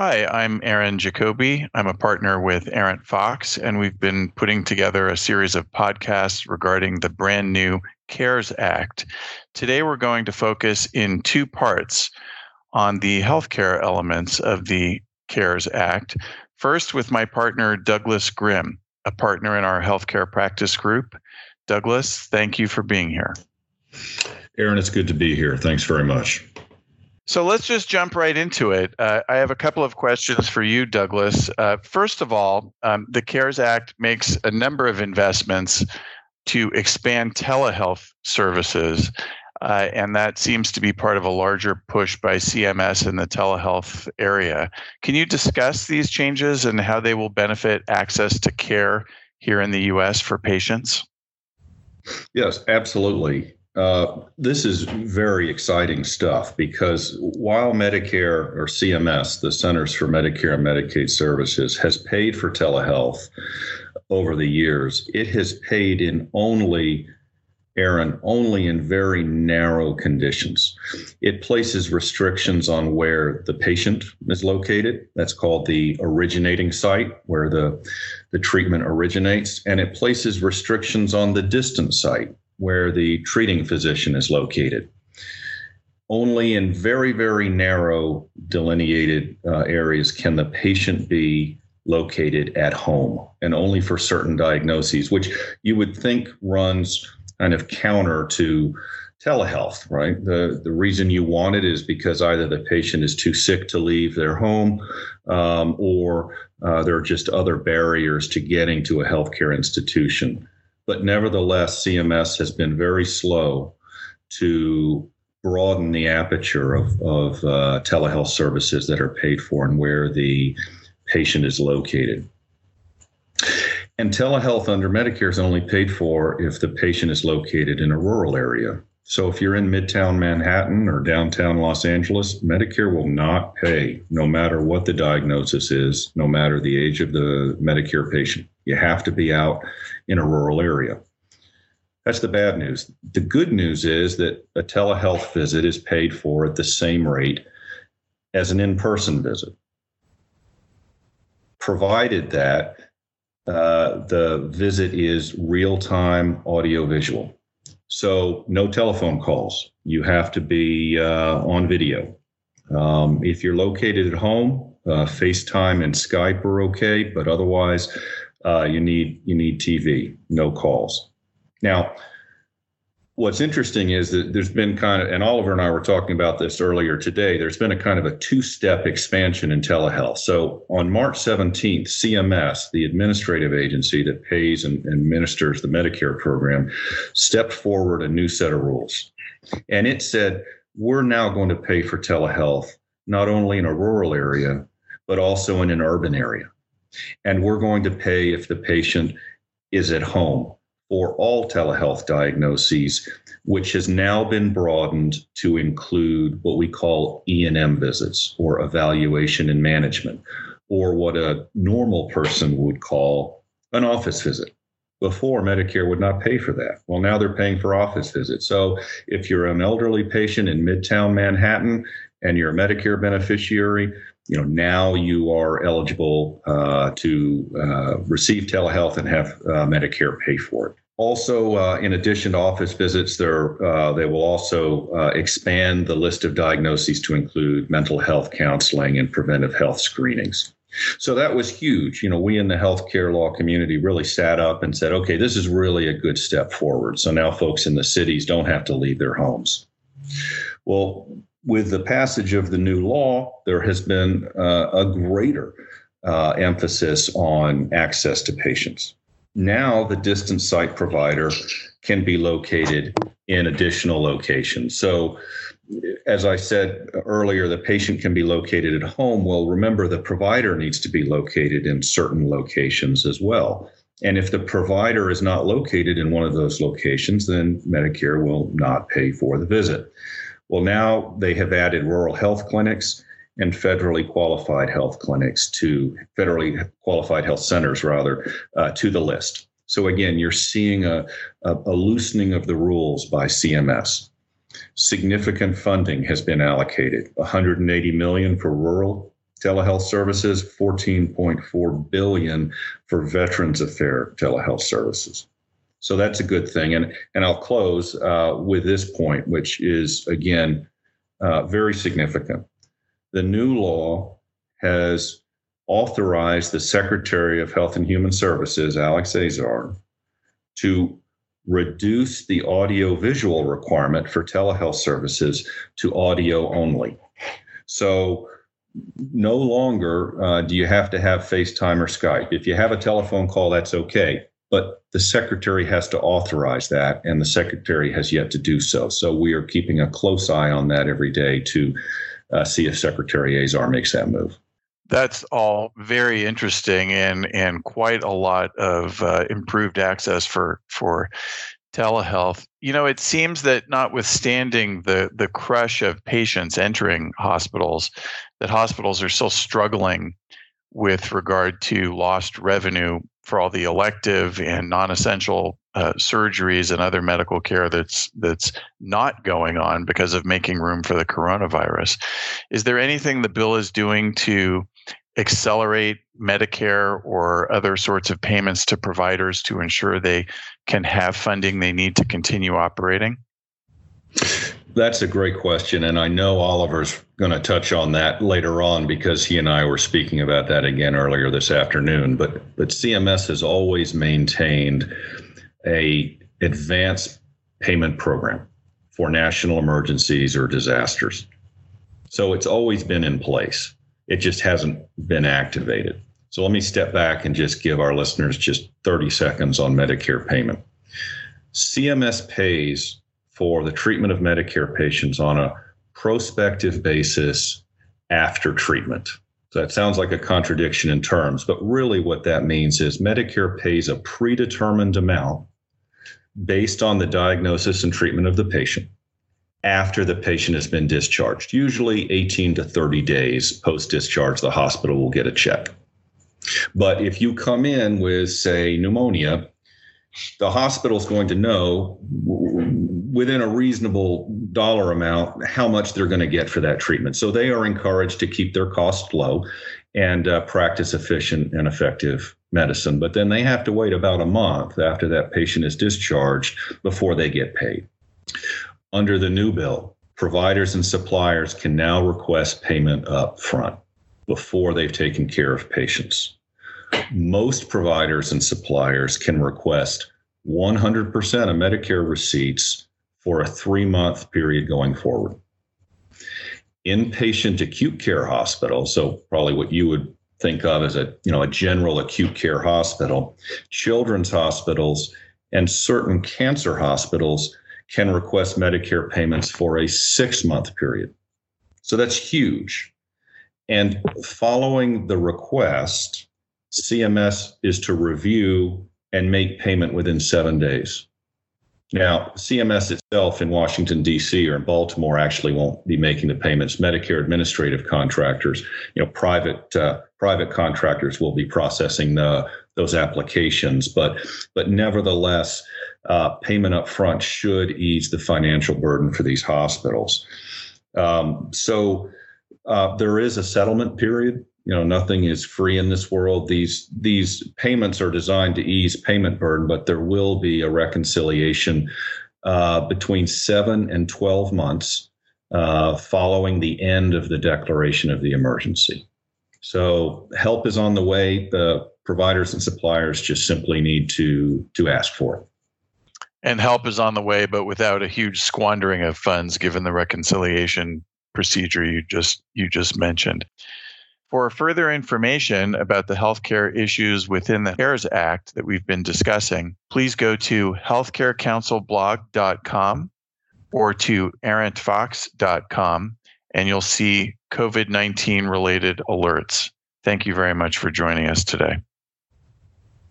Hi, I'm Aaron Jacoby. I'm a partner with Arent Fox, and we've been putting together a series of podcasts regarding the brand new CARES Act. Today, we're going to focus in two parts on the healthcare elements of the CARES Act. First, with my partner, Douglas Grimm, a partner in our healthcare practice group. Douglas, thank you for being here. Aaron, it's good to be here. Thanks very much. So let's just jump right into it. Uh, I have a couple of questions for you, Douglas. Uh, first of all, um, the CARES Act makes a number of investments to expand telehealth services. Uh, and that seems to be part of a larger push by CMS in the telehealth area. Can you discuss these changes and how they will benefit access to care here in the US for patients? Yes, absolutely. Uh, this is very exciting stuff because while Medicare or CMS, the Centers for Medicare and Medicaid Services, has paid for telehealth over the years, it has paid in only, Aaron, only in very narrow conditions. It places restrictions on where the patient is located. That's called the originating site, where the, the treatment originates. And it places restrictions on the distant site where the treating physician is located. Only in very, very narrow delineated uh, areas can the patient be located at home, and only for certain diagnoses, which you would think runs kind of counter to telehealth, right? The the reason you want it is because either the patient is too sick to leave their home, um, or uh, there are just other barriers to getting to a healthcare institution. But nevertheless, CMS has been very slow to broaden the aperture of, of uh, telehealth services that are paid for and where the patient is located. And telehealth under Medicare is only paid for if the patient is located in a rural area. So if you're in Midtown Manhattan or downtown Los Angeles, Medicare will not pay no matter what the diagnosis is, no matter the age of the Medicare patient. You have to be out in a rural area. That's the bad news. The good news is that a telehealth visit is paid for at the same rate as an in person visit, provided that uh, the visit is real time audio visual. So, no telephone calls. You have to be uh, on video. Um, if you're located at home, uh, FaceTime and Skype are okay, but otherwise, uh, you need you need TV, no calls. Now, what's interesting is that there's been kind of, and Oliver and I were talking about this earlier today. There's been a kind of a two-step expansion in telehealth. So on March 17th, CMS, the administrative agency that pays and, administers the Medicare program, stepped forward a new set of rules, and it said we're now going to pay for telehealth not only in a rural area but also in an urban area. And we're going to pay if the patient is at home for all telehealth diagnoses, which has now been broadened to include what we call E&M visits or evaluation and management, or what a normal person would call an office visit. Before, Medicare would not pay for that. Well, now they're paying for office visits. So if you're an elderly patient in Midtown Manhattan and you're a Medicare beneficiary, you know now you are eligible uh, to uh, receive telehealth and have uh, Medicare pay for it. Also, uh, in addition to office visits, there uh, they will also uh, expand the list of diagnoses to include mental health counseling and preventive health screenings. So that was huge. You know, we in the healthcare law community really sat up and said, okay, this is really a good step forward. So now folks in the cities don't have to leave their homes. Well, with the passage of the new law, there has been uh, a greater uh, emphasis on access to patients. Now, the distance site provider can be located in additional locations. So, as I said earlier, the patient can be located at home. Well, remember, the provider needs to be located in certain locations as well. And if the provider is not located in one of those locations, then Medicare will not pay for the visit. Well, now they have added rural health clinics and federally qualified health clinics to federally qualified health centers, rather, uh, to the list. So again, you're seeing a, a, a loosening of the rules by CMS. Significant funding has been allocated, 180 million for rural telehealth services, 14.4 billion for Veterans Affair telehealth services. So that's a good thing. And and I'll close uh, with this point, which is again uh, very significant. The new law has authorized the Secretary of Health and Human Services, Alex Azar, to reduce the audio visual requirement for telehealth services to audio only. So no longer uh, do you have to have FaceTime or Skype. If you have a telephone call, that's okay. But the secretary has to authorize that, and the secretary has yet to do so. So we are keeping a close eye on that every day to uh, see if Secretary Azar makes that move. That's all very interesting and and quite a lot of uh, improved access for for telehealth. You know, it seems that notwithstanding the the crush of patients entering hospitals, that hospitals are still struggling with regard to lost revenue for all the elective and non-essential uh, surgeries and other medical care that's that's not going on because of making room for the coronavirus. Is there anything the bill is doing to accelerate Medicare or other sorts of payments to providers to ensure they can have funding they need to continue operating? That's a great question. And I know Oliver's going to touch on that later on because he and I were speaking about that again earlier this afternoon. But but CMS has always maintained a advanced payment program for national emergencies or disasters. So it's always been in place. It just hasn't been activated. So let me step back and just give our listeners just 30 seconds on Medicare payment. CMS pays for the treatment of Medicare patients on a prospective basis after treatment. So that sounds like a contradiction in terms, but really what that means is Medicare pays a predetermined amount based on the diagnosis and treatment of the patient after the patient has been discharged. Usually 18 to 30 days post discharge, the hospital will get a check. But if you come in with, say, pneumonia, the hospital is going to know within a reasonable dollar amount how much they're going to get for that treatment. So they are encouraged to keep their costs low and uh, practice efficient and effective medicine. But then they have to wait about a month after that patient is discharged before they get paid. Under the new bill, providers and suppliers can now request payment up front before they've taken care of patients. Most providers and suppliers can request 100% of Medicare receipts for a three month period going forward. Inpatient acute care hospital, so probably what you would think of as a you know a general acute care hospital, children's hospitals, and certain cancer hospitals can request Medicare payments for a six month period. So that's huge. And following the request, CMS is to review and make payment within seven days. Now, CMS itself in Washington, D.C. or in Baltimore actually won't be making the payments. Medicare administrative contractors, you know, private uh, private contractors will be processing the, those applications. But but nevertheless, uh, payment up front should ease the financial burden for these hospitals. Um, so uh, there is a settlement period. You know, nothing is free in this world. These these payments are designed to ease payment burden, but there will be a reconciliation uh, between seven and twelve months uh, following the end of the declaration of the emergency. So help is on the way. The providers and suppliers just simply need to to ask for it and help is on the way, but without a huge squandering of funds, given the reconciliation procedure you just you just mentioned. For further information about the healthcare issues within the CARES Act that we've been discussing, please go to healthcarecounselblog.com or to arentfox.com and you'll see COVID 19 related alerts. Thank you very much for joining us today.